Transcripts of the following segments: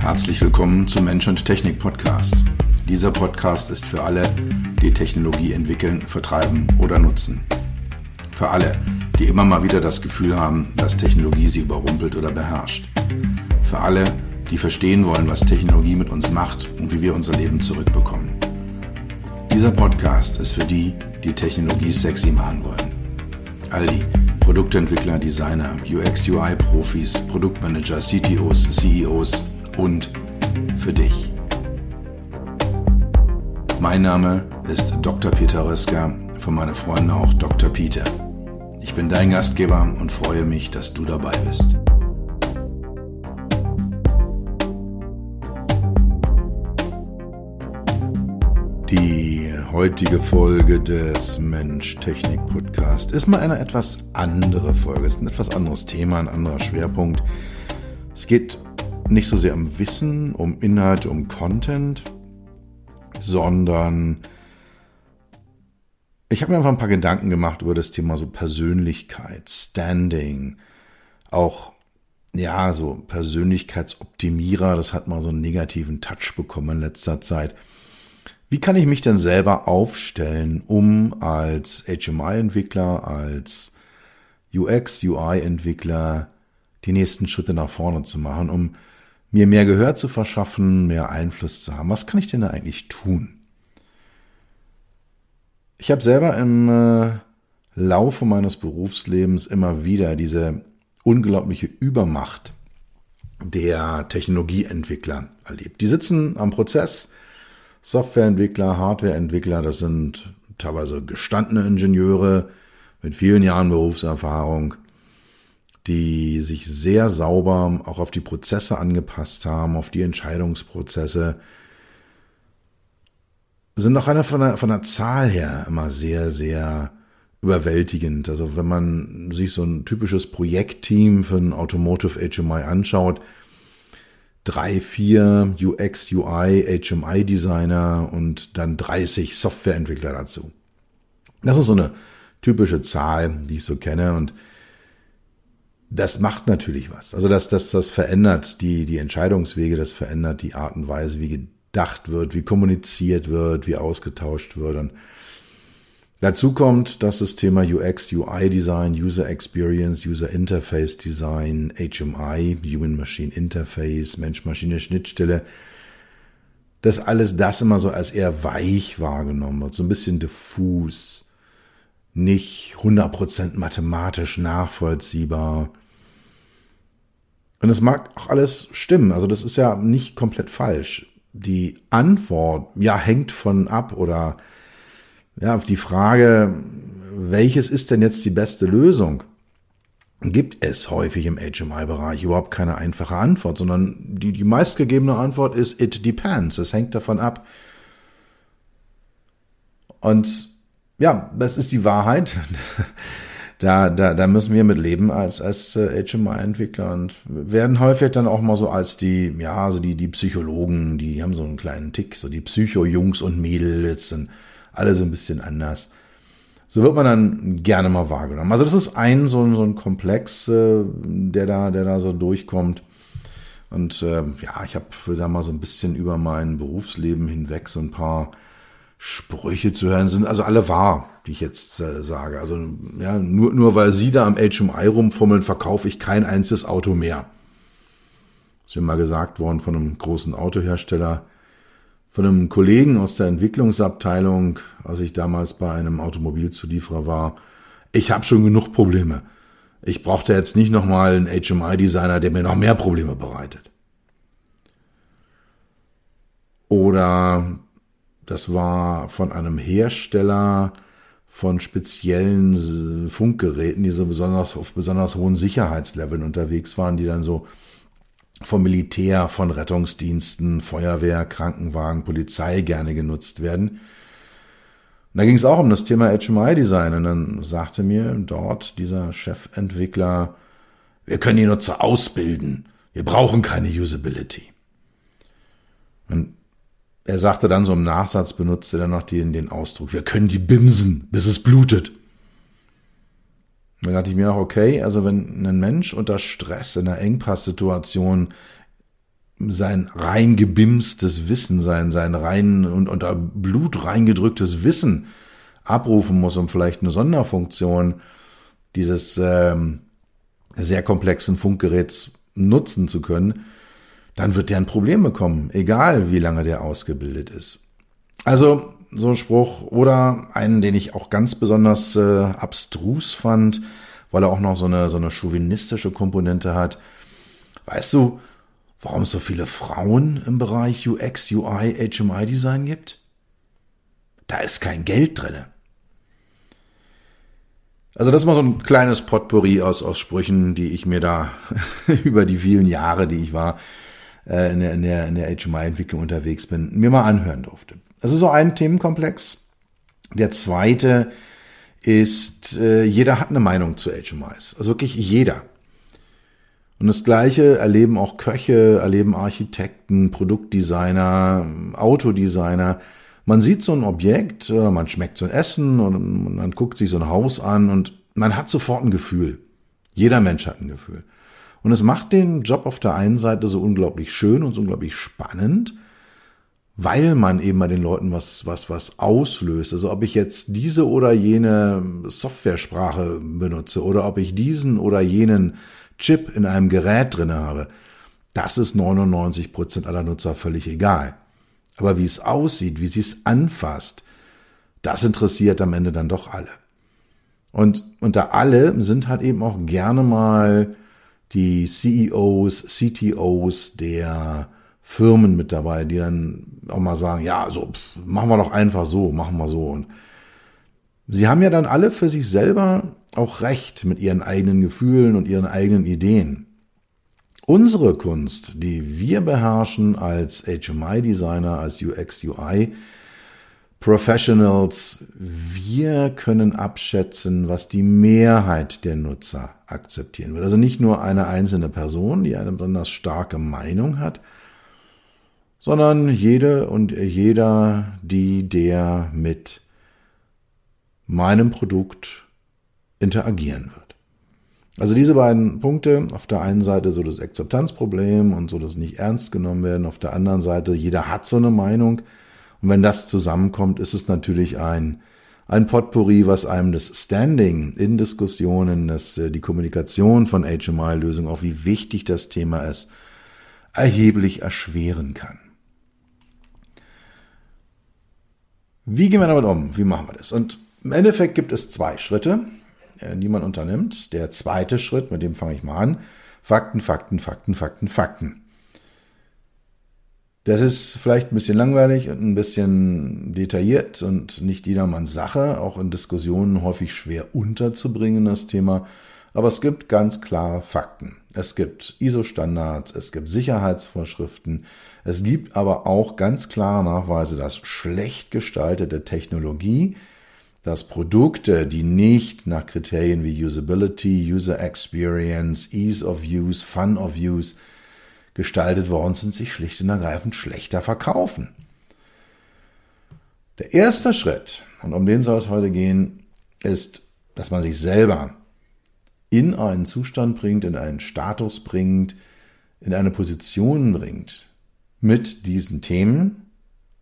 Herzlich willkommen zum Mensch und Technik Podcast. Dieser Podcast ist für alle, die Technologie entwickeln, vertreiben oder nutzen. Für alle, die immer mal wieder das Gefühl haben, dass Technologie sie überrumpelt oder beherrscht. Für alle, die verstehen wollen, was Technologie mit uns macht und wie wir unser Leben zurückbekommen. Dieser Podcast ist für die, die Technologie sexy machen wollen. All die Produktentwickler, Designer, UX-UI-Profis, Produktmanager, CTOs, CEOs und für dich. Mein Name ist Dr. Peter Röska, von meinen Freunden auch Dr. Peter. Ich bin dein Gastgeber und freue mich, dass du dabei bist. Die heutige Folge des Mensch-Technik-Podcast ist mal eine etwas andere Folge. Es ist ein etwas anderes Thema, ein anderer Schwerpunkt. Es geht nicht so sehr um Wissen, um Inhalt, um Content, sondern ich habe mir einfach ein paar Gedanken gemacht über das Thema so Persönlichkeit, Standing, auch ja, so Persönlichkeitsoptimierer, das hat mal so einen negativen Touch bekommen in letzter Zeit. Wie kann ich mich denn selber aufstellen, um als HMI-Entwickler, als UX, UI-Entwickler die nächsten Schritte nach vorne zu machen, um mir mehr Gehör zu verschaffen, mehr Einfluss zu haben? Was kann ich denn da eigentlich tun? Ich habe selber im äh, Laufe meines Berufslebens immer wieder diese unglaubliche Übermacht der Technologieentwickler erlebt. Die sitzen am Prozess, Softwareentwickler, Hardwareentwickler, das sind teilweise gestandene Ingenieure mit vielen Jahren Berufserfahrung, die sich sehr sauber auch auf die Prozesse angepasst haben, auf die Entscheidungsprozesse, sind auch einer von der, von der Zahl her immer sehr, sehr überwältigend. Also wenn man sich so ein typisches Projektteam für ein Automotive HMI anschaut, drei, vier UX, UI, HMI Designer und dann 30 Softwareentwickler dazu. Das ist so eine typische Zahl, die ich so kenne und das macht natürlich was. Also das, das, das verändert die, die Entscheidungswege, das verändert die Art und Weise, wie gedacht wird, wie kommuniziert wird, wie ausgetauscht wird und Dazu kommt, dass das Thema UX, UI Design, User Experience, User Interface Design, HMI, Human Machine Interface, Mensch-Maschine-Schnittstelle, dass alles das immer so als eher weich wahrgenommen wird, so ein bisschen diffus, nicht 100% mathematisch nachvollziehbar. Und es mag auch alles stimmen, also das ist ja nicht komplett falsch. Die Antwort, ja, hängt von ab oder ja, auf die Frage, welches ist denn jetzt die beste Lösung? Gibt es häufig im HMI-Bereich überhaupt keine einfache Antwort, sondern die, die meistgegebene Antwort ist it depends. Es hängt davon ab. Und ja, das ist die Wahrheit. Da, da, da müssen wir mit leben als, als äh, HMI-Entwickler und werden häufig dann auch mal so als die, ja, so die, die Psychologen, die haben so einen kleinen Tick, so die Psycho-Jungs und Mädels sind alle so ein bisschen anders. So wird man dann gerne mal wahrgenommen. Also das ist ein so, so ein Komplex, äh, der da, der da so durchkommt. Und äh, ja, ich habe da mal so ein bisschen über mein Berufsleben hinweg so ein paar Sprüche zu hören. Sind also alle wahr, die ich jetzt äh, sage. Also ja, nur, nur weil Sie da am HMI rumfummeln, verkaufe ich kein einziges Auto mehr. Das ist mir mal gesagt worden von einem großen Autohersteller von einem Kollegen aus der Entwicklungsabteilung, als ich damals bei einem Automobilzulieferer war, ich habe schon genug Probleme. Ich brauchte jetzt nicht nochmal einen HMI-Designer, der mir noch mehr Probleme bereitet. Oder das war von einem Hersteller von speziellen Funkgeräten, die so besonders auf besonders hohen Sicherheitsleveln unterwegs waren, die dann so vom Militär, von Rettungsdiensten, Feuerwehr, Krankenwagen, Polizei gerne genutzt werden. Und da ging es auch um das Thema HMI-Design. Und dann sagte mir dort dieser Chefentwickler, wir können die Nutzer ausbilden. Wir brauchen keine Usability. Und er sagte dann so im Nachsatz, benutzte er noch den, den Ausdruck, wir können die bimsen, bis es blutet. Dann dachte ich mir auch, okay, also wenn ein Mensch unter Stress in einer Engpasssituation sein rein gebimstes Wissen, sein, sein rein und unter Blut reingedrücktes Wissen abrufen muss, um vielleicht eine Sonderfunktion dieses ähm, sehr komplexen Funkgeräts nutzen zu können, dann wird der ein Problem bekommen, egal wie lange der ausgebildet ist. Also so ein Spruch oder einen, den ich auch ganz besonders äh, abstrus fand, weil er auch noch so eine, so eine chauvinistische Komponente hat. Weißt du, warum es so viele Frauen im Bereich UX, UI, HMI Design gibt? Da ist kein Geld drinne. Also das ist mal so ein kleines Potpourri aus, aus Sprüchen, die ich mir da über die vielen Jahre, die ich war, äh, in der, in der, in der HMI-Entwicklung unterwegs bin, mir mal anhören durfte. Das ist so ein Themenkomplex. Der zweite ist, äh, jeder hat eine Meinung zu HMIs. Also wirklich jeder. Und das Gleiche erleben auch Köche, erleben Architekten, Produktdesigner, Autodesigner. Man sieht so ein Objekt oder man schmeckt so ein Essen und man guckt sich so ein Haus an und man hat sofort ein Gefühl. Jeder Mensch hat ein Gefühl. Und es macht den Job auf der einen Seite so unglaublich schön und so unglaublich spannend, weil man eben bei den Leuten was, was, was auslöst. Also ob ich jetzt diese oder jene Softwaresprache benutze oder ob ich diesen oder jenen Chip in einem Gerät drinne habe, das ist 99 Prozent aller Nutzer völlig egal. Aber wie es aussieht, wie sie es anfasst, das interessiert am Ende dann doch alle. Und unter alle sind halt eben auch gerne mal die CEOs, CTOs der Firmen mit dabei, die dann auch mal sagen, ja, so pff, machen wir doch einfach so, machen wir so. Und sie haben ja dann alle für sich selber auch recht mit ihren eigenen Gefühlen und ihren eigenen Ideen. Unsere Kunst, die wir beherrschen als HMI-Designer, als UX-UI, Professionals, wir können abschätzen, was die Mehrheit der Nutzer akzeptieren wird. Also nicht nur eine einzelne Person, die eine besonders starke Meinung hat, sondern jede und jeder, die der mit meinem Produkt interagieren wird. Also diese beiden Punkte, auf der einen Seite so das Akzeptanzproblem und so das nicht ernst genommen werden, auf der anderen Seite jeder hat so eine Meinung, und wenn das zusammenkommt, ist es natürlich ein, ein Potpourri, was einem das Standing in Diskussionen, das, äh, die Kommunikation von HMI-Lösungen, auch wie wichtig das Thema ist, erheblich erschweren kann. Wie gehen wir damit um? Wie machen wir das? Und im Endeffekt gibt es zwei Schritte, äh, die man unternimmt. Der zweite Schritt, mit dem fange ich mal an. Fakten, Fakten, Fakten, Fakten, Fakten. Das ist vielleicht ein bisschen langweilig und ein bisschen detailliert und nicht jedermanns Sache, auch in Diskussionen häufig schwer unterzubringen, das Thema. Aber es gibt ganz klare Fakten. Es gibt ISO-Standards, es gibt Sicherheitsvorschriften, es gibt aber auch ganz klare Nachweise, dass schlecht gestaltete Technologie, dass Produkte, die nicht nach Kriterien wie Usability, User Experience, Ease of Use, Fun of Use gestaltet worden sind, sich schlicht und ergreifend schlechter verkaufen. Der erste Schritt, und um den soll es heute gehen, ist, dass man sich selber in einen Zustand bringt, in einen Status bringt, in eine Position bringt, mit diesen Themen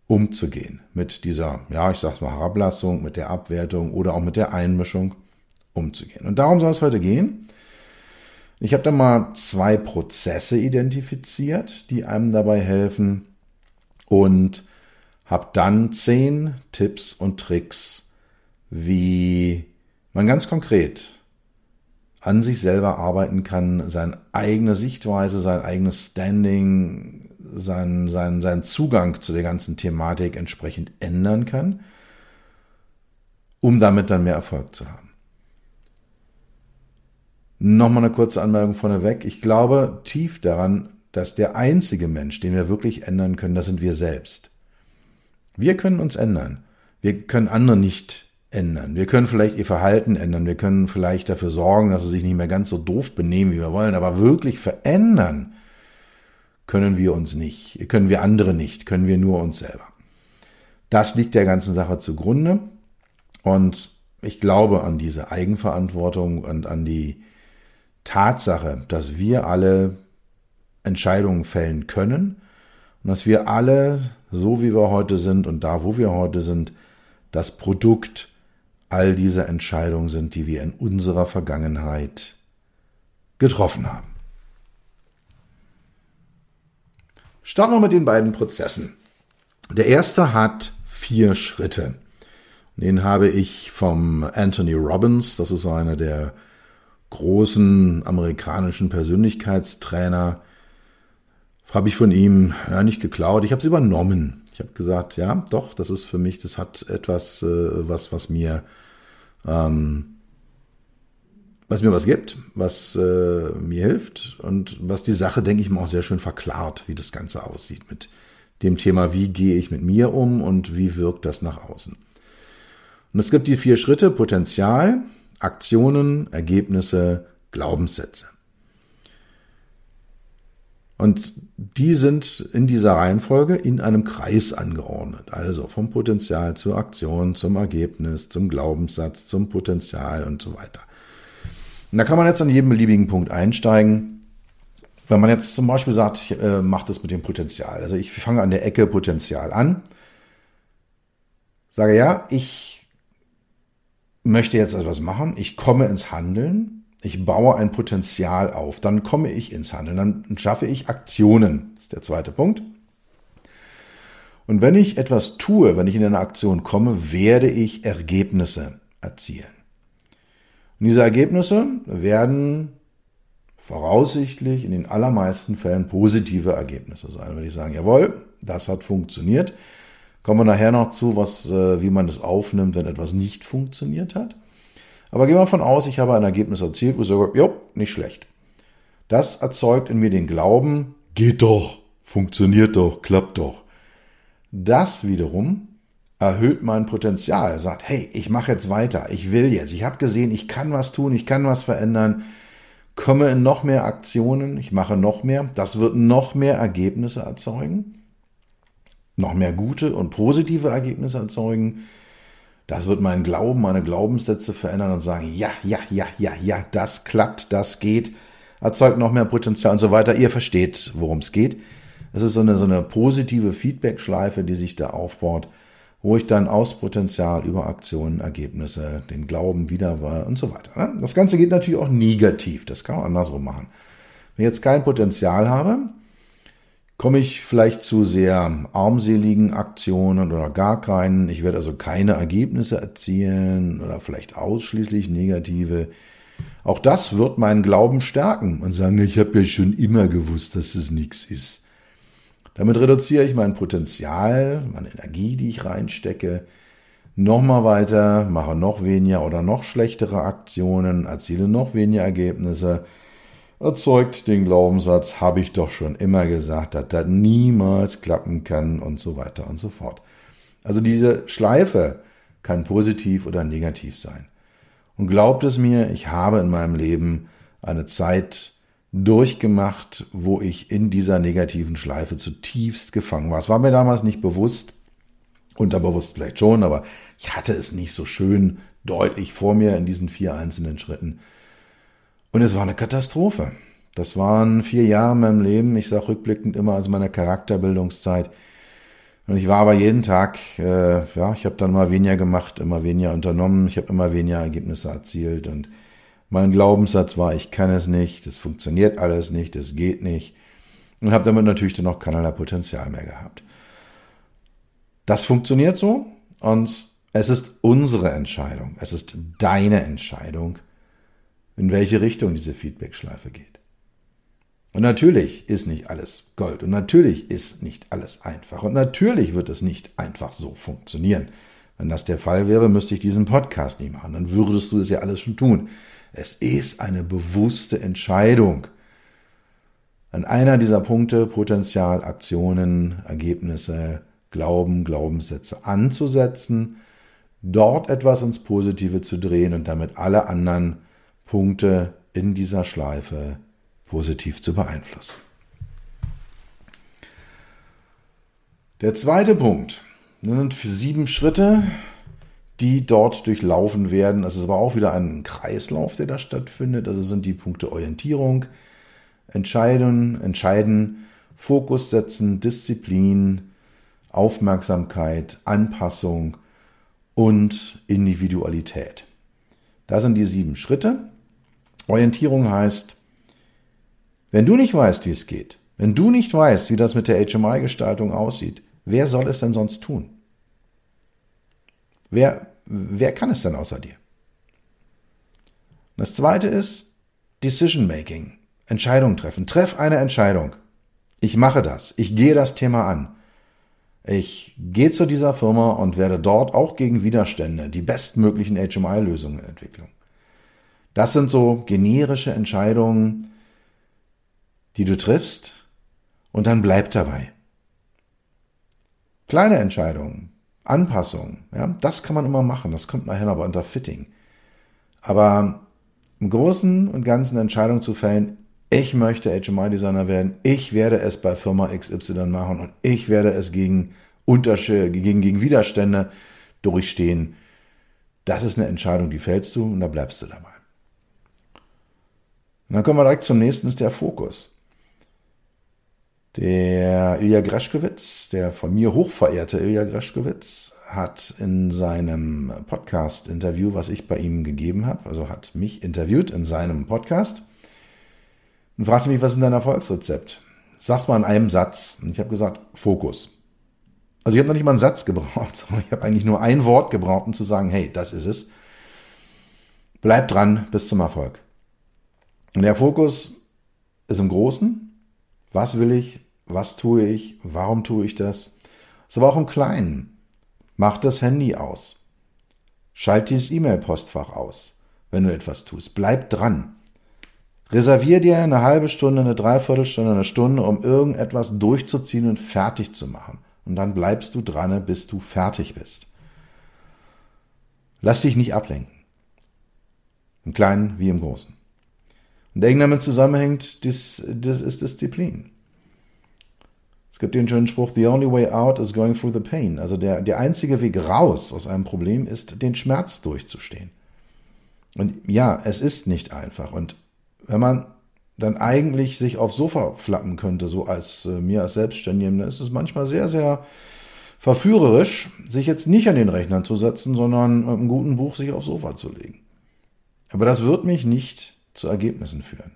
umzugehen. Mit dieser, ja, ich sag's mal, Herablassung, mit der Abwertung oder auch mit der Einmischung umzugehen. Und darum soll es heute gehen. Ich habe da mal zwei Prozesse identifiziert, die einem dabei helfen und habe dann zehn Tipps und Tricks, wie man ganz konkret an sich selber arbeiten kann, seine eigene Sichtweise, sein eigenes Standing, sein, sein, sein Zugang zu der ganzen Thematik entsprechend ändern kann, um damit dann mehr Erfolg zu haben. Nochmal eine kurze Anmerkung vorneweg. Ich glaube tief daran, dass der einzige Mensch, den wir wirklich ändern können, das sind wir selbst. Wir können uns ändern. Wir können andere nicht ändern. Wir können vielleicht ihr Verhalten ändern. Wir können vielleicht dafür sorgen, dass sie sich nicht mehr ganz so doof benehmen, wie wir wollen. Aber wirklich verändern können wir uns nicht. Können wir andere nicht. Können wir nur uns selber. Das liegt der ganzen Sache zugrunde. Und ich glaube an diese Eigenverantwortung und an die Tatsache, dass wir alle Entscheidungen fällen können und dass wir alle, so wie wir heute sind und da, wo wir heute sind, das Produkt all dieser Entscheidungen sind, die wir in unserer Vergangenheit getroffen haben. Starten wir mit den beiden Prozessen. Der erste hat vier Schritte. Den habe ich vom Anthony Robbins, das ist einer der großen amerikanischen Persönlichkeitstrainer, habe ich von ihm ja, nicht geklaut, ich habe es übernommen. Ich habe gesagt, ja, doch, das ist für mich, das hat etwas, äh, was, was mir, ähm, was mir was gibt, was äh, mir hilft und was die Sache, denke ich mal, auch sehr schön verklart, wie das Ganze aussieht mit dem Thema, wie gehe ich mit mir um und wie wirkt das nach außen. Und es gibt die vier Schritte, Potenzial, Aktionen, Ergebnisse, Glaubenssätze. Und die sind in dieser Reihenfolge in einem Kreis angeordnet. Also vom Potenzial zur Aktion, zum Ergebnis, zum Glaubenssatz, zum Potenzial und so weiter. Und da kann man jetzt an jedem beliebigen Punkt einsteigen. Wenn man jetzt zum Beispiel sagt, ich äh, mache das mit dem Potenzial. Also ich fange an der Ecke Potenzial an. Sage ja, ich möchte jetzt etwas machen. Ich komme ins Handeln ich baue ein Potenzial auf, dann komme ich ins Handeln, dann schaffe ich Aktionen. Das ist der zweite Punkt. Und wenn ich etwas tue, wenn ich in eine Aktion komme, werde ich Ergebnisse erzielen. Und diese Ergebnisse werden voraussichtlich in den allermeisten Fällen positive Ergebnisse sein. Wenn ich sagen, jawohl, das hat funktioniert, kommen wir nachher noch zu, was, äh, wie man das aufnimmt, wenn etwas nicht funktioniert hat. Aber gehen wir davon aus, ich habe ein Ergebnis erzielt, wo ich sage, jo, nicht schlecht. Das erzeugt in mir den Glauben, geht doch, funktioniert doch, klappt doch. Das wiederum erhöht mein Potenzial, sagt, hey, ich mache jetzt weiter, ich will jetzt, ich habe gesehen, ich kann was tun, ich kann was verändern, komme in noch mehr Aktionen, ich mache noch mehr, das wird noch mehr Ergebnisse erzeugen, noch mehr gute und positive Ergebnisse erzeugen das wird meinen Glauben, meine Glaubenssätze verändern und sagen, ja, ja, ja, ja, ja, das klappt, das geht, erzeugt noch mehr Potenzial und so weiter. Ihr versteht, worum es geht. Es ist so eine, so eine positive Feedback-Schleife, die sich da aufbaut, wo ich dann aus Potenzial über Aktionen, Ergebnisse, den Glauben wieder war und so weiter. Ne? Das Ganze geht natürlich auch negativ. Das kann man andersrum machen. Wenn ich jetzt kein Potenzial habe, komme ich vielleicht zu sehr armseligen Aktionen oder gar keinen. Ich werde also keine Ergebnisse erzielen oder vielleicht ausschließlich negative. Auch das wird meinen Glauben stärken und sagen, ich habe ja schon immer gewusst, dass es nichts ist. Damit reduziere ich mein Potenzial, meine Energie, die ich reinstecke, nochmal weiter, mache noch weniger oder noch schlechtere Aktionen, erziele noch weniger Ergebnisse erzeugt den Glaubenssatz, habe ich doch schon immer gesagt, dass das niemals klappen kann und so weiter und so fort. Also diese Schleife kann positiv oder negativ sein. Und glaubt es mir, ich habe in meinem Leben eine Zeit durchgemacht, wo ich in dieser negativen Schleife zutiefst gefangen war. Es war mir damals nicht bewusst, unterbewusst vielleicht schon, aber ich hatte es nicht so schön deutlich vor mir in diesen vier einzelnen Schritten. Und es war eine Katastrophe. Das waren vier Jahre in meinem Leben. Ich sage rückblickend immer als meine Charakterbildungszeit. Und ich war aber jeden Tag, äh, ja, ich habe dann immer weniger gemacht, immer weniger unternommen, ich habe immer weniger Ergebnisse erzielt und mein Glaubenssatz war, ich kann es nicht, das funktioniert alles nicht, das geht nicht und habe damit natürlich dann auch keinerlei Potenzial mehr gehabt. Das funktioniert so und es ist unsere Entscheidung, es ist deine Entscheidung, in welche Richtung diese Feedback-Schleife geht. Und natürlich ist nicht alles Gold und natürlich ist nicht alles einfach und natürlich wird es nicht einfach so funktionieren. Wenn das der Fall wäre, müsste ich diesen Podcast nicht machen, dann würdest du es ja alles schon tun. Es ist eine bewusste Entscheidung. An einer dieser Punkte Potenzial, Aktionen, Ergebnisse, Glauben, Glaubenssätze anzusetzen, dort etwas ins Positive zu drehen und damit alle anderen Punkte in dieser Schleife positiv zu beeinflussen. Der zweite Punkt sind sieben Schritte, die dort durchlaufen werden. Es ist aber auch wieder ein Kreislauf, der da stattfindet. Also sind die Punkte Orientierung, entscheiden, entscheiden, Fokus setzen, Disziplin, Aufmerksamkeit, Anpassung und Individualität. Das sind die sieben Schritte. Orientierung heißt, wenn du nicht weißt, wie es geht, wenn du nicht weißt, wie das mit der HMI-Gestaltung aussieht, wer soll es denn sonst tun? Wer, wer kann es denn außer dir? Das zweite ist Decision Making. Entscheidung treffen. Treff eine Entscheidung. Ich mache das. Ich gehe das Thema an. Ich gehe zu dieser Firma und werde dort auch gegen Widerstände die bestmöglichen HMI-Lösungen entwickeln. Das sind so generische Entscheidungen, die du triffst und dann bleib dabei. Kleine Entscheidungen, Anpassungen, ja, das kann man immer machen, das kommt nachher aber unter Fitting. Aber im Großen und Ganzen Entscheidungen zu fällen, ich möchte HMI-Designer werden, ich werde es bei Firma XY machen und ich werde es gegen, Unterschiede, gegen, gegen Widerstände durchstehen. Das ist eine Entscheidung, die fällst du und da bleibst du dabei. Und dann kommen wir direkt zum nächsten, ist der Fokus. Der Ilja Greschkowitz, der von mir hochverehrte Ilja Greschkowitz, hat in seinem Podcast-Interview, was ich bei ihm gegeben habe, also hat mich interviewt in seinem Podcast, und fragte mich, was ist dein Erfolgsrezept? Sag's mal in einem Satz. Und ich habe gesagt, Fokus. Also ich habe noch nicht mal einen Satz gebraucht, sondern ich habe eigentlich nur ein Wort gebraucht, um zu sagen, hey, das ist es. Bleib dran bis zum Erfolg. Und der Fokus ist im Großen. Was will ich? Was tue ich? Warum tue ich das? Ist aber auch im Kleinen. Mach das Handy aus. Schalt dieses E-Mail-Postfach aus, wenn du etwas tust. Bleib dran. Reservier dir eine halbe Stunde, eine Dreiviertelstunde, eine Stunde, um irgendetwas durchzuziehen und fertig zu machen. Und dann bleibst du dran, bis du fertig bist. Lass dich nicht ablenken. Im Kleinen wie im Großen. Und eng damit zusammenhängt, das, das ist Disziplin. Es gibt den schönen Spruch, the only way out is going through the pain. Also der, der einzige Weg raus aus einem Problem ist, den Schmerz durchzustehen. Und ja, es ist nicht einfach. Und wenn man dann eigentlich sich aufs Sofa flappen könnte, so als äh, mir als Selbstständigem, dann ist es manchmal sehr, sehr verführerisch, sich jetzt nicht an den Rechner zu setzen, sondern mit einem guten Buch sich aufs Sofa zu legen. Aber das wird mich nicht zu Ergebnissen führen.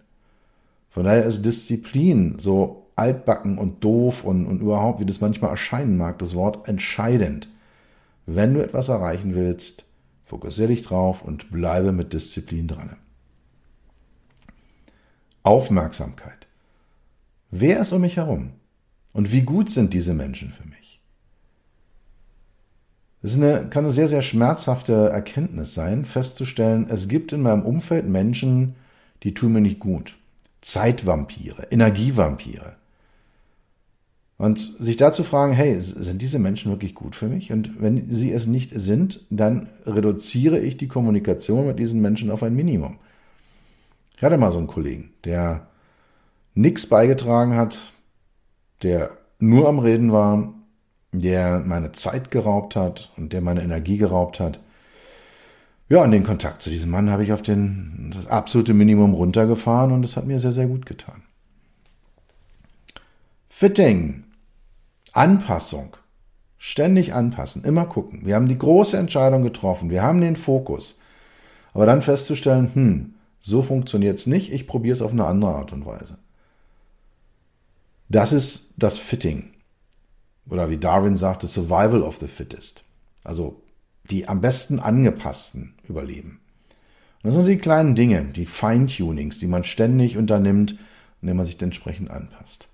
Von daher ist Disziplin so altbacken und doof und, und überhaupt, wie das manchmal erscheinen mag, das Wort entscheidend. Wenn du etwas erreichen willst, fokussiere dich drauf und bleibe mit Disziplin dran. Aufmerksamkeit. Wer ist um mich herum? Und wie gut sind diese Menschen für mich? Es eine, kann eine sehr, sehr schmerzhafte Erkenntnis sein, festzustellen, es gibt in meinem Umfeld Menschen, die tun mir nicht gut. Zeitvampire, Energievampire. Und sich da zu fragen, hey, sind diese Menschen wirklich gut für mich? Und wenn sie es nicht sind, dann reduziere ich die Kommunikation mit diesen Menschen auf ein Minimum. Ich hatte mal so einen Kollegen, der nichts beigetragen hat, der nur am Reden war, der meine Zeit geraubt hat und der meine Energie geraubt hat. Ja, und den Kontakt zu diesem Mann habe ich auf den, das absolute Minimum runtergefahren und es hat mir sehr, sehr gut getan. Fitting, Anpassung, ständig anpassen, immer gucken. Wir haben die große Entscheidung getroffen, wir haben den Fokus. Aber dann festzustellen, hm, so funktioniert es nicht, ich probiere es auf eine andere Art und Weise. Das ist das Fitting. Oder wie Darwin sagte, Survival of the Fittest. Also die am besten angepassten überleben. Und das sind die kleinen Dinge, die Feintunings, die man ständig unternimmt, indem man sich entsprechend anpasst.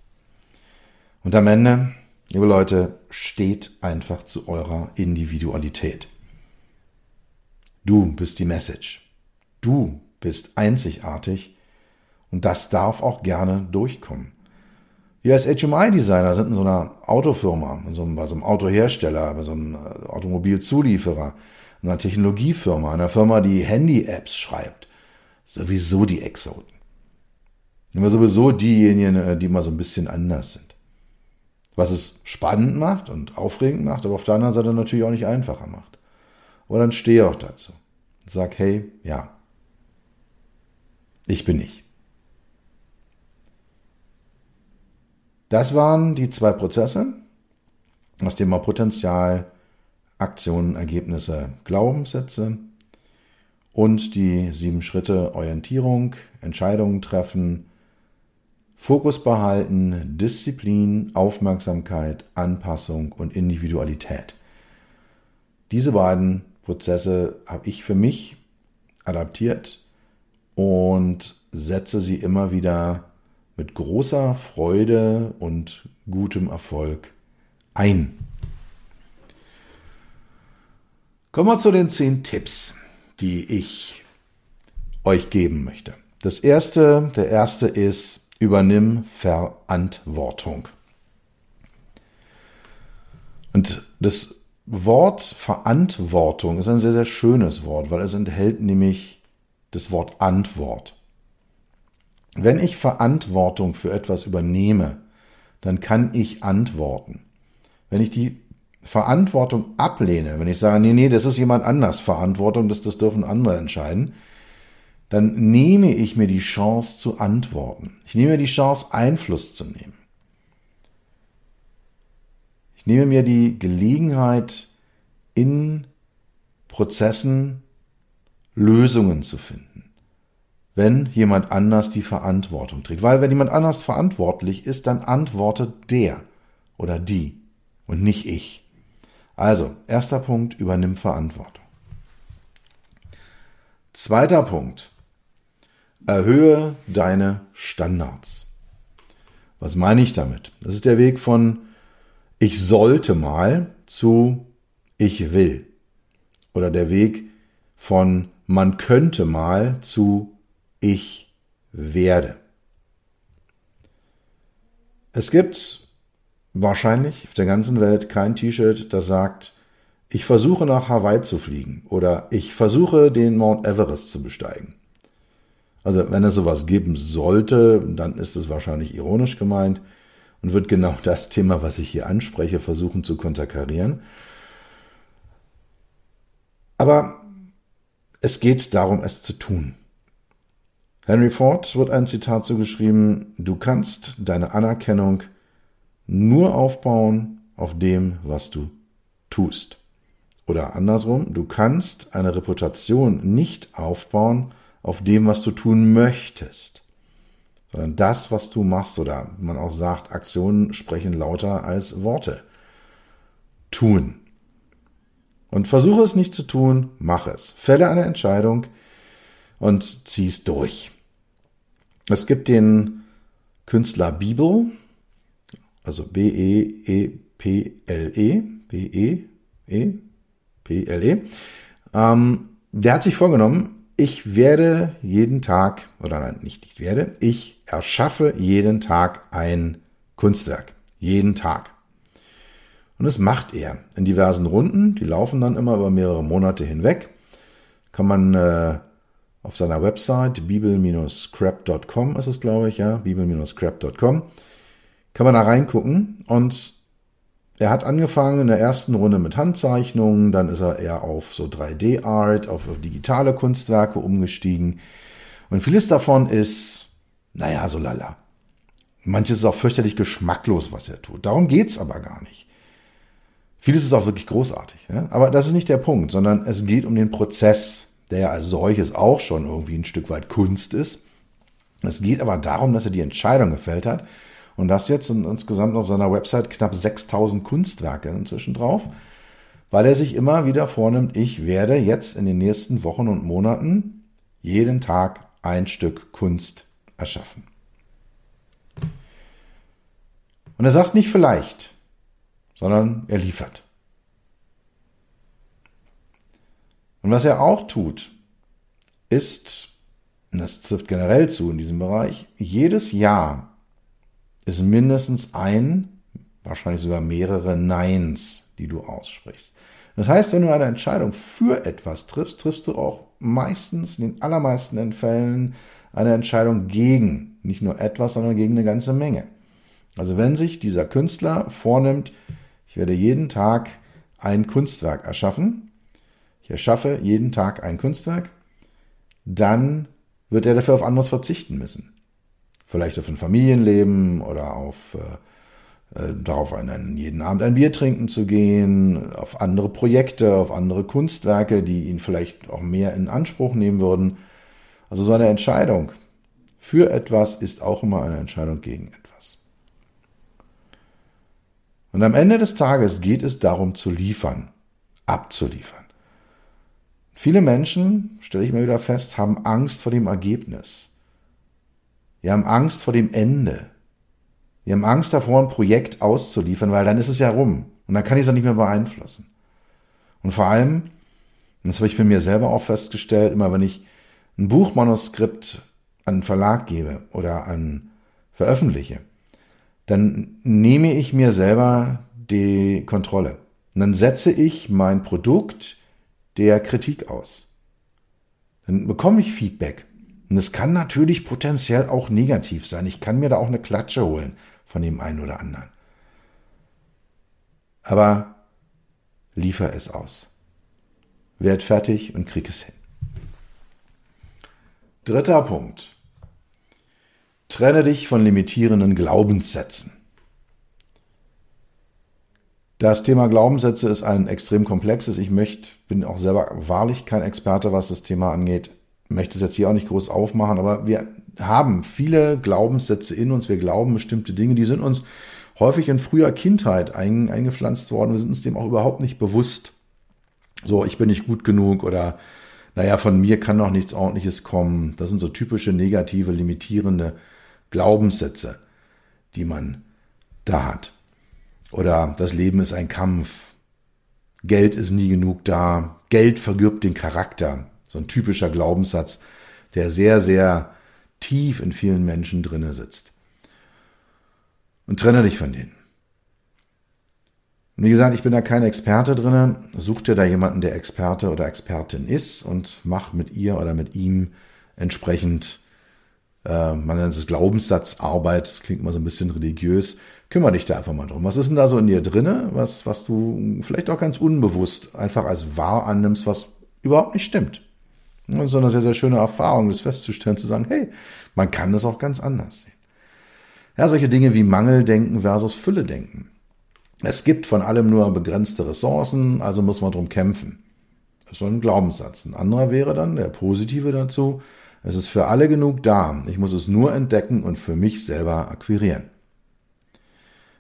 Und am Ende, liebe Leute, steht einfach zu eurer Individualität. Du bist die Message. Du bist einzigartig und das darf auch gerne durchkommen. Wir als HMI-Designer sind in so einer Autofirma, in so einem, bei so einem Autohersteller, bei so einem äh, Automobilzulieferer, in einer Technologiefirma, einer Firma, die Handy-Apps schreibt. Sowieso die Exoten. Immer sowieso diejenigen, äh, die mal so ein bisschen anders sind. Was es spannend macht und aufregend macht, aber auf der anderen Seite natürlich auch nicht einfacher macht. Aber dann stehe auch dazu. Sag, hey, ja, ich bin ich. Das waren die zwei Prozesse, das Thema Potenzial, Aktionen, Ergebnisse, Glaubenssätze und die sieben Schritte Orientierung, Entscheidungen treffen, Fokus behalten, Disziplin, Aufmerksamkeit, Anpassung und Individualität. Diese beiden Prozesse habe ich für mich adaptiert und setze sie immer wieder mit großer Freude und gutem Erfolg ein. Kommen wir zu den zehn Tipps, die ich euch geben möchte. Das erste, der erste ist, übernimm Verantwortung. Und das Wort Verantwortung ist ein sehr, sehr schönes Wort, weil es enthält nämlich das Wort Antwort. Wenn ich Verantwortung für etwas übernehme, dann kann ich antworten. Wenn ich die Verantwortung ablehne, wenn ich sage, nee, nee, das ist jemand anders Verantwortung, das, das dürfen andere entscheiden, dann nehme ich mir die Chance zu antworten. Ich nehme mir die Chance, Einfluss zu nehmen. Ich nehme mir die Gelegenheit, in Prozessen Lösungen zu finden, wenn jemand anders die Verantwortung trägt. Weil wenn jemand anders verantwortlich ist, dann antwortet der oder die und nicht ich. Also, erster Punkt, übernimm Verantwortung. Zweiter Punkt, erhöhe deine Standards. Was meine ich damit? Das ist der Weg von ich sollte mal zu ich will. Oder der Weg von man könnte mal zu ich werde. Es gibt wahrscheinlich auf der ganzen Welt kein T-Shirt, das sagt, ich versuche nach Hawaii zu fliegen oder ich versuche den Mount Everest zu besteigen. Also wenn es sowas geben sollte, dann ist es wahrscheinlich ironisch gemeint und wird genau das Thema, was ich hier anspreche, versuchen zu konterkarieren. Aber es geht darum, es zu tun. Henry Ford wird ein Zitat zugeschrieben, du kannst deine Anerkennung nur aufbauen auf dem, was du tust. Oder andersrum, du kannst eine Reputation nicht aufbauen auf dem, was du tun möchtest, sondern das, was du machst, oder man auch sagt, Aktionen sprechen lauter als Worte. Tun. Und versuche es nicht zu tun, mach es. Fälle eine Entscheidung und zieh es durch. Es gibt den Künstler Bibel, also B-E-E-P-L-E, B-E-E-P-L-E. Ähm, der hat sich vorgenommen, ich werde jeden Tag, oder nein, nicht ich werde, ich erschaffe jeden Tag ein Kunstwerk. Jeden Tag. Und das macht er in diversen Runden. Die laufen dann immer über mehrere Monate hinweg. Kann man äh, auf seiner Website bibel-crap.com ist es, glaube ich, ja, bibel-crap.com, kann man da reingucken und er hat angefangen in der ersten Runde mit Handzeichnungen, dann ist er eher auf so 3D-Art, auf, digitale Kunstwerke umgestiegen. Und vieles davon ist, naja, so lala. Manches ist auch fürchterlich geschmacklos, was er tut. Darum geht's aber gar nicht. Vieles ist auch wirklich großartig. Ja? Aber das ist nicht der Punkt, sondern es geht um den Prozess, der ja als solches auch schon irgendwie ein Stück weit Kunst ist. Es geht aber darum, dass er die Entscheidung gefällt hat. Und das jetzt insgesamt auf seiner Website knapp 6000 Kunstwerke inzwischen drauf, weil er sich immer wieder vornimmt, ich werde jetzt in den nächsten Wochen und Monaten jeden Tag ein Stück Kunst erschaffen. Und er sagt nicht vielleicht, sondern er liefert. Und was er auch tut, ist, und das trifft generell zu in diesem Bereich, jedes Jahr ist mindestens ein, wahrscheinlich sogar mehrere Neins, die du aussprichst. Das heißt, wenn du eine Entscheidung für etwas triffst, triffst du auch meistens, in den allermeisten Fällen, eine Entscheidung gegen nicht nur etwas, sondern gegen eine ganze Menge. Also wenn sich dieser Künstler vornimmt, ich werde jeden Tag ein Kunstwerk erschaffen. Ich erschaffe jeden Tag ein Kunstwerk. Dann wird er dafür auf anderes verzichten müssen. Vielleicht auf ein Familienleben oder auf äh, äh, darauf einen, jeden Abend ein Bier trinken zu gehen, auf andere Projekte, auf andere Kunstwerke, die ihn vielleicht auch mehr in Anspruch nehmen würden. Also so eine Entscheidung für etwas ist auch immer eine Entscheidung gegen etwas. Und am Ende des Tages geht es darum zu liefern, abzuliefern. Viele Menschen, stelle ich mir wieder fest, haben Angst vor dem Ergebnis. Die haben Angst vor dem Ende. Die haben Angst davor, ein Projekt auszuliefern, weil dann ist es ja rum und dann kann ich es auch nicht mehr beeinflussen. Und vor allem, das habe ich für mir selber auch festgestellt, immer wenn ich ein Buchmanuskript an einen Verlag gebe oder an veröffentliche, dann nehme ich mir selber die Kontrolle. Und dann setze ich mein Produkt der Kritik aus. Dann bekomme ich Feedback. Und es kann natürlich potenziell auch negativ sein. Ich kann mir da auch eine Klatsche holen von dem einen oder anderen. Aber liefer es aus. Werd fertig und krieg es hin. Dritter Punkt. Trenne dich von limitierenden Glaubenssätzen. Das Thema Glaubenssätze ist ein extrem komplexes. Ich möchte, bin auch selber wahrlich kein Experte, was das Thema angeht. Möchte es jetzt hier auch nicht groß aufmachen, aber wir haben viele Glaubenssätze in uns. Wir glauben bestimmte Dinge, die sind uns häufig in früher Kindheit eingepflanzt worden. Wir sind uns dem auch überhaupt nicht bewusst. So, ich bin nicht gut genug oder naja, von mir kann noch nichts Ordentliches kommen. Das sind so typische negative, limitierende Glaubenssätze, die man da hat. Oder das Leben ist ein Kampf. Geld ist nie genug da. Geld vergirbt den Charakter. So ein typischer Glaubenssatz, der sehr, sehr tief in vielen Menschen drinne sitzt. Und trenne dich von denen. Und wie gesagt, ich bin da kein Experte drinne. Such dir da jemanden, der Experte oder Expertin ist und mach mit ihr oder mit ihm entsprechend, äh, man nennt es Glaubenssatzarbeit, das klingt immer so ein bisschen religiös, Kümmer dich da einfach mal drum. Was ist denn da so in dir drinne, was, was du vielleicht auch ganz unbewusst einfach als wahr annimmst, was überhaupt nicht stimmt? Das ist eine sehr, sehr schöne Erfahrung, das festzustellen, zu sagen, hey, man kann das auch ganz anders sehen. Ja, solche Dinge wie Mangeldenken versus Fülle-Denken. Es gibt von allem nur begrenzte Ressourcen, also muss man drum kämpfen. Das ist so ein Glaubenssatz. Ein anderer wäre dann der positive dazu. Es ist für alle genug da. Ich muss es nur entdecken und für mich selber akquirieren.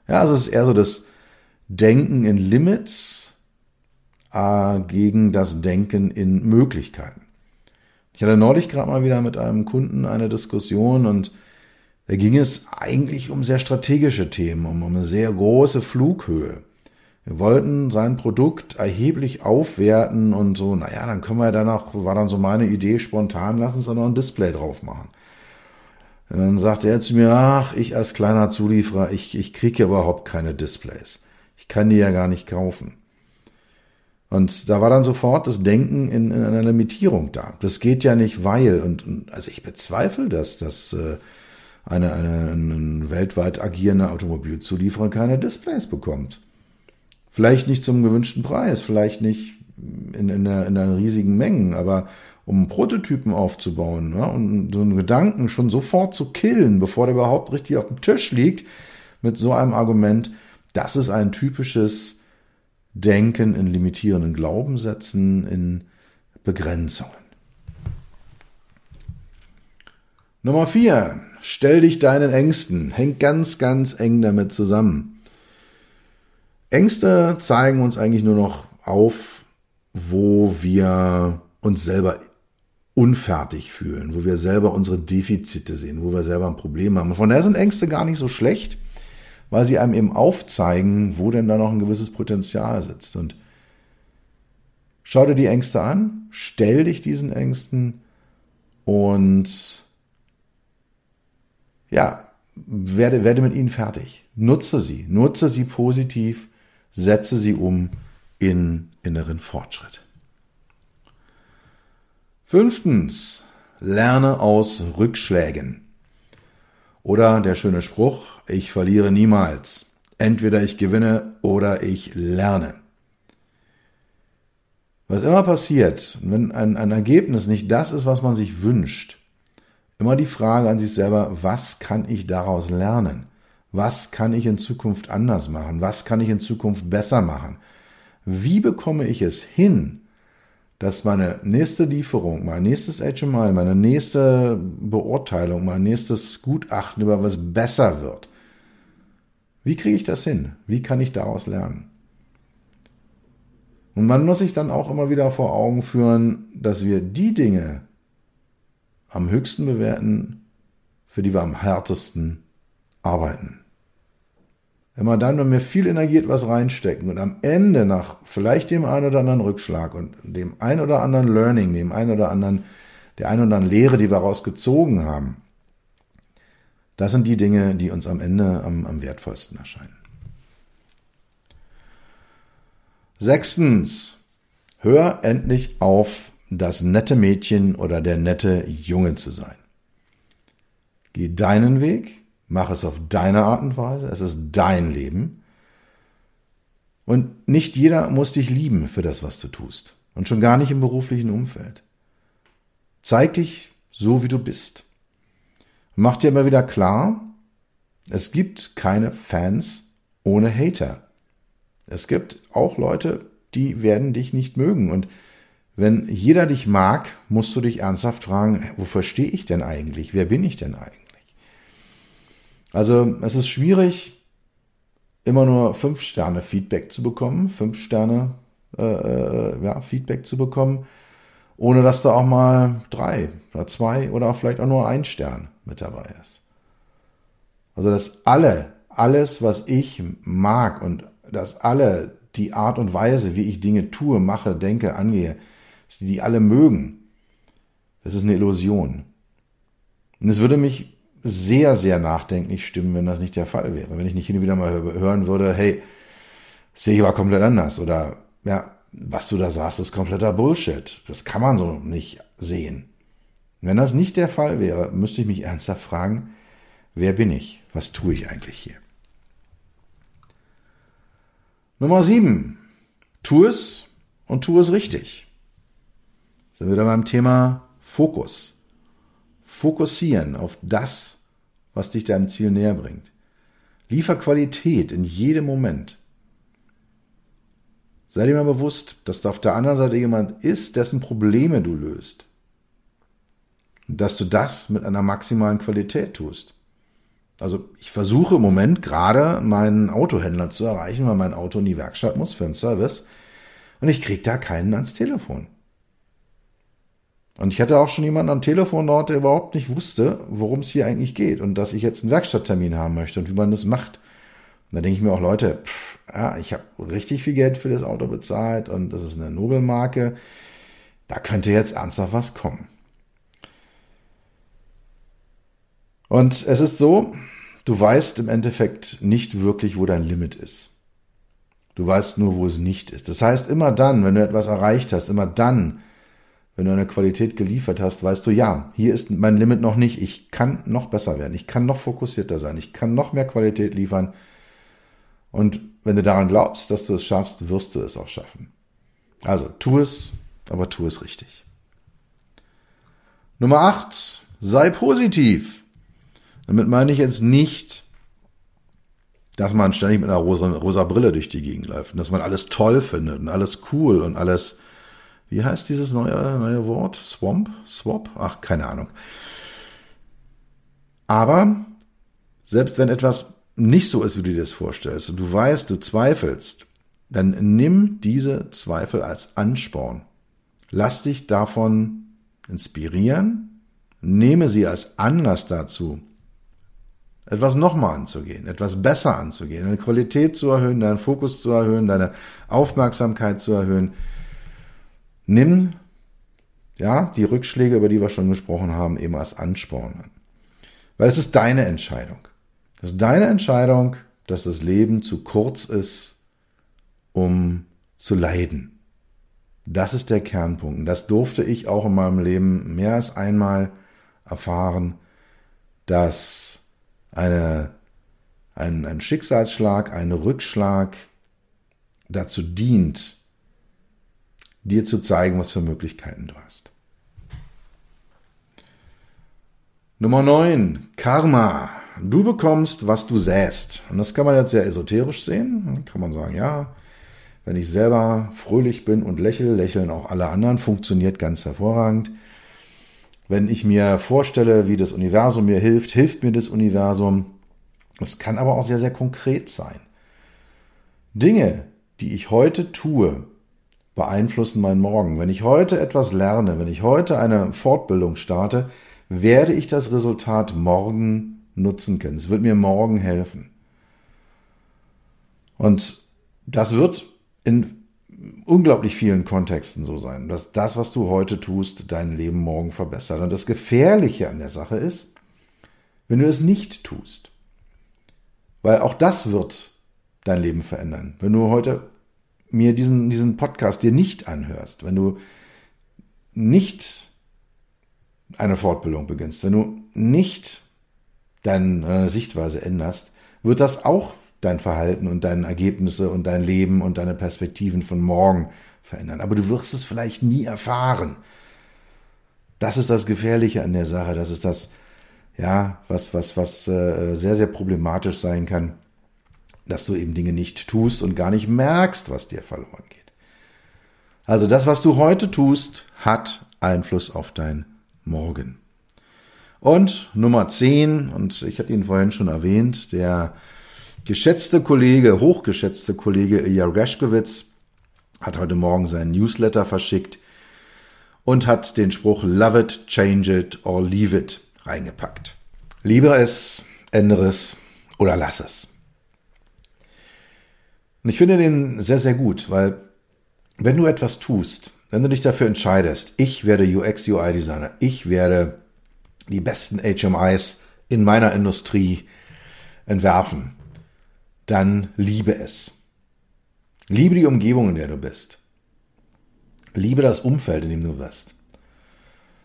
Ja, also es ist eher so das Denken in Limits äh, gegen das Denken in Möglichkeiten. Ich hatte neulich gerade mal wieder mit einem Kunden eine Diskussion und da ging es eigentlich um sehr strategische Themen, um, eine sehr große Flughöhe. Wir wollten sein Produkt erheblich aufwerten und so, naja, dann können wir danach, war dann so meine Idee spontan, lass uns da noch ein Display drauf machen. Und dann sagte er zu mir, ach, ich als kleiner Zulieferer, ich, ich kriege ja überhaupt keine Displays. Ich kann die ja gar nicht kaufen. Und da war dann sofort das Denken in, in einer Limitierung da. Das geht ja nicht, weil, und, und also ich bezweifle das, dass äh, eine, eine, ein weltweit agierender Automobilzulieferer keine Displays bekommt. Vielleicht nicht zum gewünschten Preis, vielleicht nicht in, in, einer, in einer riesigen Mengen, aber um Prototypen aufzubauen ja, und so einen Gedanken schon sofort zu killen, bevor der überhaupt richtig auf dem Tisch liegt, mit so einem Argument, das ist ein typisches Denken in limitierenden Glaubenssätzen, in Begrenzungen. Nummer vier, stell dich deinen Ängsten. Hängt ganz, ganz eng damit zusammen. Ängste zeigen uns eigentlich nur noch auf, wo wir uns selber unfertig fühlen, wo wir selber unsere Defizite sehen, wo wir selber ein Problem haben. Von daher sind Ängste gar nicht so schlecht, weil sie einem eben aufzeigen, wo denn da noch ein gewisses Potenzial sitzt. Und schau dir die Ängste an, stell dich diesen Ängsten und ja, werde, werde mit ihnen fertig. Nutze sie, nutze sie positiv, setze sie um in inneren Fortschritt. Fünftens, lerne aus Rückschlägen. Oder der schöne Spruch, ich verliere niemals. Entweder ich gewinne oder ich lerne. Was immer passiert, wenn ein, ein Ergebnis nicht das ist, was man sich wünscht, immer die Frage an sich selber, was kann ich daraus lernen? Was kann ich in Zukunft anders machen? Was kann ich in Zukunft besser machen? Wie bekomme ich es hin, dass meine nächste Lieferung, mein nächstes HMI, meine nächste Beurteilung, mein nächstes Gutachten über was besser wird? Wie kriege ich das hin? Wie kann ich daraus lernen? Und man muss sich dann auch immer wieder vor Augen führen, dass wir die Dinge am höchsten bewerten, für die wir am härtesten arbeiten. Immer dann, wenn wir viel Energie etwas reinstecken und am Ende nach vielleicht dem einen oder anderen Rückschlag und dem ein oder anderen Learning, dem ein oder anderen, der ein oder anderen Lehre, die wir rausgezogen haben, das sind die Dinge, die uns am Ende am, am wertvollsten erscheinen. Sechstens, hör endlich auf, das nette Mädchen oder der nette Junge zu sein. Geh deinen Weg, mach es auf deine Art und Weise, es ist dein Leben. Und nicht jeder muss dich lieben für das, was du tust. Und schon gar nicht im beruflichen Umfeld. Zeig dich so, wie du bist. Mach dir immer wieder klar, es gibt keine Fans ohne Hater. Es gibt auch Leute, die werden dich nicht mögen. Und wenn jeder dich mag, musst du dich ernsthaft fragen, wofür stehe ich denn eigentlich? Wer bin ich denn eigentlich? Also es ist schwierig, immer nur fünf Sterne Feedback zu bekommen, fünf Sterne äh, äh, ja, Feedback zu bekommen, ohne dass da auch mal drei oder zwei oder vielleicht auch nur ein Stern mit dabei ist. Also dass alle, alles, was ich mag und dass alle die Art und Weise, wie ich Dinge tue, mache, denke, angehe, dass die, die alle mögen, das ist eine Illusion. Und es würde mich sehr, sehr nachdenklich stimmen, wenn das nicht der Fall wäre. Wenn ich nicht hin und wieder mal hören würde, hey, sehe ich aber komplett anders. Oder, ja, was du da sagst, ist kompletter Bullshit. Das kann man so nicht sehen. Wenn das nicht der Fall wäre, müsste ich mich ernsthaft fragen, wer bin ich? Was tue ich eigentlich hier? Nummer sieben. Tu es und tu es richtig. Sind wir wieder beim Thema Fokus. Fokussieren auf das, was dich deinem Ziel näher bringt. Liefer Qualität in jedem Moment. Sei dir mal bewusst, dass da auf der anderen Seite jemand ist, dessen Probleme du löst. Und dass du das mit einer maximalen Qualität tust. Also ich versuche im Moment gerade meinen Autohändler zu erreichen, weil mein Auto in die Werkstatt muss für einen Service. Und ich kriege da keinen ans Telefon. Und ich hatte auch schon jemanden am Telefon dort, der überhaupt nicht wusste, worum es hier eigentlich geht und dass ich jetzt einen Werkstatttermin haben möchte und wie man das macht. Und da denke ich mir auch, Leute, pff, ja, ich habe richtig viel Geld für das Auto bezahlt und das ist eine Nobelmarke. Da könnte jetzt ernsthaft was kommen. Und es ist so, du weißt im Endeffekt nicht wirklich, wo dein Limit ist. Du weißt nur, wo es nicht ist. Das heißt, immer dann, wenn du etwas erreicht hast, immer dann, wenn du eine Qualität geliefert hast, weißt du, ja, hier ist mein Limit noch nicht. Ich kann noch besser werden. Ich kann noch fokussierter sein. Ich kann noch mehr Qualität liefern. Und wenn du daran glaubst, dass du es schaffst, wirst du es auch schaffen. Also tu es, aber tu es richtig. Nummer 8. Sei positiv. Damit meine ich jetzt nicht, dass man ständig mit einer rosa, rosa Brille durch die Gegend läuft und dass man alles toll findet und alles cool und alles, wie heißt dieses neue, neue Wort? Swamp? Swap? Ach, keine Ahnung. Aber selbst wenn etwas nicht so ist, wie du dir das vorstellst und du weißt, du zweifelst, dann nimm diese Zweifel als Ansporn. Lass dich davon inspirieren, nehme sie als Anlass dazu, etwas nochmal anzugehen, etwas besser anzugehen, deine Qualität zu erhöhen, deinen Fokus zu erhöhen, deine Aufmerksamkeit zu erhöhen. Nimm ja, die Rückschläge, über die wir schon gesprochen haben, eben als Ansporn an. Weil es ist deine Entscheidung. Es ist deine Entscheidung, dass das Leben zu kurz ist, um zu leiden. Das ist der Kernpunkt. Das durfte ich auch in meinem Leben mehr als einmal erfahren, dass eine, ein, ein Schicksalsschlag, ein Rückschlag dazu dient, dir zu zeigen, was für Möglichkeiten du hast. Nummer 9, Karma. du bekommst, was du säst. Und das kann man jetzt sehr esoterisch sehen. Kann man sagen, ja, wenn ich selber fröhlich bin und lächle, lächeln auch alle anderen, funktioniert ganz hervorragend. Wenn ich mir vorstelle, wie das Universum mir hilft, hilft mir das Universum. Es kann aber auch sehr, sehr konkret sein. Dinge, die ich heute tue, beeinflussen meinen Morgen. Wenn ich heute etwas lerne, wenn ich heute eine Fortbildung starte, werde ich das Resultat morgen nutzen können. Es wird mir morgen helfen. Und das wird in unglaublich vielen Kontexten so sein, dass das, was du heute tust, dein Leben morgen verbessert. Und das Gefährliche an der Sache ist, wenn du es nicht tust. Weil auch das wird dein Leben verändern. Wenn du heute mir diesen, diesen Podcast dir nicht anhörst, wenn du nicht eine Fortbildung beginnst, wenn du nicht deine Sichtweise änderst, wird das auch dein Verhalten und deine Ergebnisse und dein Leben und deine Perspektiven von morgen verändern. Aber du wirst es vielleicht nie erfahren. Das ist das Gefährliche an der Sache. Das ist das, ja, was, was, was äh, sehr, sehr problematisch sein kann, dass du eben Dinge nicht tust und gar nicht merkst, was dir verloren geht. Also das, was du heute tust, hat Einfluss auf dein Morgen. Und Nummer 10, und ich hatte ihn vorhin schon erwähnt, der geschätzte Kollege, hochgeschätzte Kollege Ilya Reschkowitz hat heute Morgen seinen Newsletter verschickt und hat den Spruch Love it, change it or leave it reingepackt. Liebe es, ändere es oder lass es. Und ich finde den sehr, sehr gut, weil wenn du etwas tust, wenn du dich dafür entscheidest, ich werde UX, UI Designer, ich werde die besten HMIs in meiner Industrie entwerfen, dann liebe es. Liebe die Umgebung, in der du bist. Liebe das Umfeld, in dem du bist.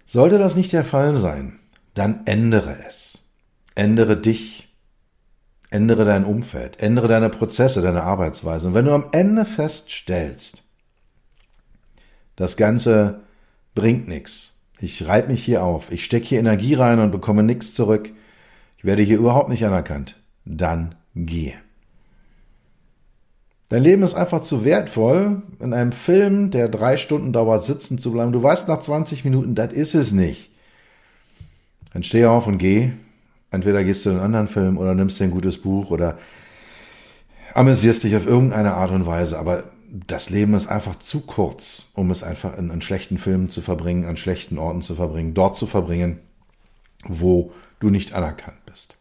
Sollte das nicht der Fall sein, dann ändere es. Ändere dich. Ändere dein Umfeld. Ändere deine Prozesse, deine Arbeitsweise. Und wenn du am Ende feststellst, das Ganze bringt nichts. Ich reibe mich hier auf. Ich stecke hier Energie rein und bekomme nichts zurück. Ich werde hier überhaupt nicht anerkannt. Dann gehe. Dein Leben ist einfach zu wertvoll, in einem Film, der drei Stunden dauert, sitzen zu bleiben. Du weißt nach 20 Minuten, das ist es nicht. Dann steh auf und geh. Entweder gehst du in einen anderen Film oder nimmst dir ein gutes Buch oder amüsierst dich auf irgendeine Art und Weise. Aber das Leben ist einfach zu kurz, um es einfach in, in schlechten Filmen zu verbringen, an schlechten Orten zu verbringen, dort zu verbringen, wo du nicht anerkannt bist.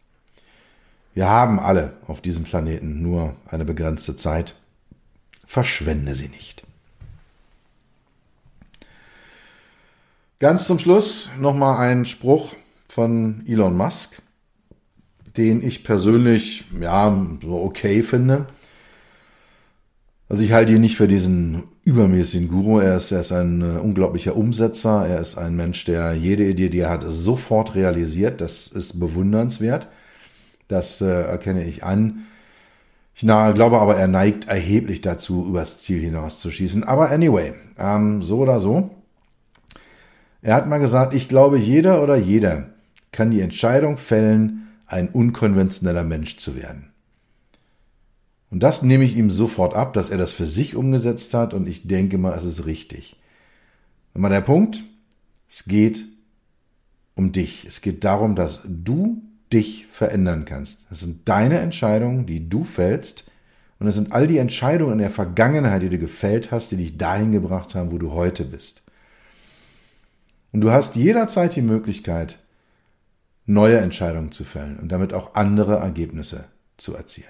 Wir haben alle auf diesem Planeten nur eine begrenzte Zeit. Verschwende sie nicht. Ganz zum Schluss nochmal ein Spruch von Elon Musk, den ich persönlich ja so okay finde. Also ich halte ihn nicht für diesen übermäßigen Guru. Er ist, er ist ein äh, unglaublicher Umsetzer. Er ist ein Mensch, der jede Idee, die er hat, sofort realisiert. Das ist bewundernswert. Das äh, erkenne ich an. Ich na, glaube aber, er neigt erheblich dazu, übers Ziel hinaus zu schießen. Aber anyway, ähm, so oder so. Er hat mal gesagt, ich glaube, jeder oder jeder kann die Entscheidung fällen, ein unkonventioneller Mensch zu werden. Und das nehme ich ihm sofort ab, dass er das für sich umgesetzt hat und ich denke mal, es ist richtig. Mal der Punkt, es geht um dich. Es geht darum, dass du dich verändern kannst. Das sind deine Entscheidungen, die du fällst und es sind all die Entscheidungen in der Vergangenheit, die du gefällt hast, die dich dahin gebracht haben, wo du heute bist. Und du hast jederzeit die Möglichkeit, neue Entscheidungen zu fällen und damit auch andere Ergebnisse zu erzielen.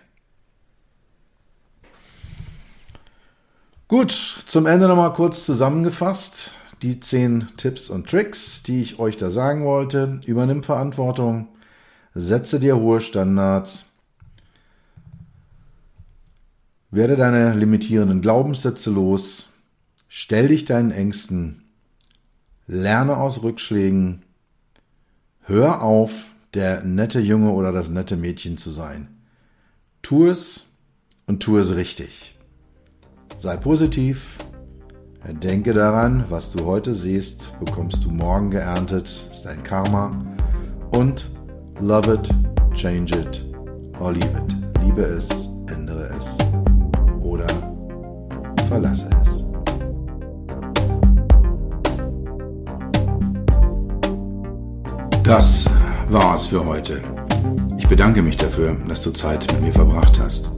Gut, zum Ende nochmal kurz zusammengefasst. Die zehn Tipps und Tricks, die ich euch da sagen wollte. Übernimm Verantwortung, setze dir hohe Standards, werde deine limitierenden Glaubenssätze los, stell dich deinen Ängsten, lerne aus Rückschlägen, hör auf, der nette Junge oder das nette Mädchen zu sein. Tu es und tu es richtig. Sei positiv. Denke daran, was du heute siehst, bekommst du morgen geerntet, ist dein Karma. Und love it, change it or leave it. Liebe es, ändere es oder verlasse es. Das war's für heute. Ich bedanke mich dafür, dass du Zeit mit mir verbracht hast.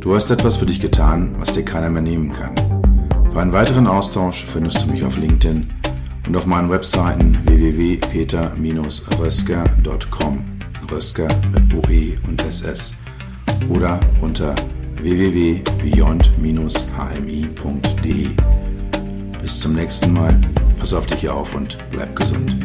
Du hast etwas für dich getan, was dir keiner mehr nehmen kann. Für einen weiteren Austausch findest du mich auf LinkedIn und auf meinen Webseiten www.peter-rösker.com Rösker mit OE und SS oder unter www.beyond-hmi.de. Bis zum nächsten Mal, pass auf dich auf und bleib gesund.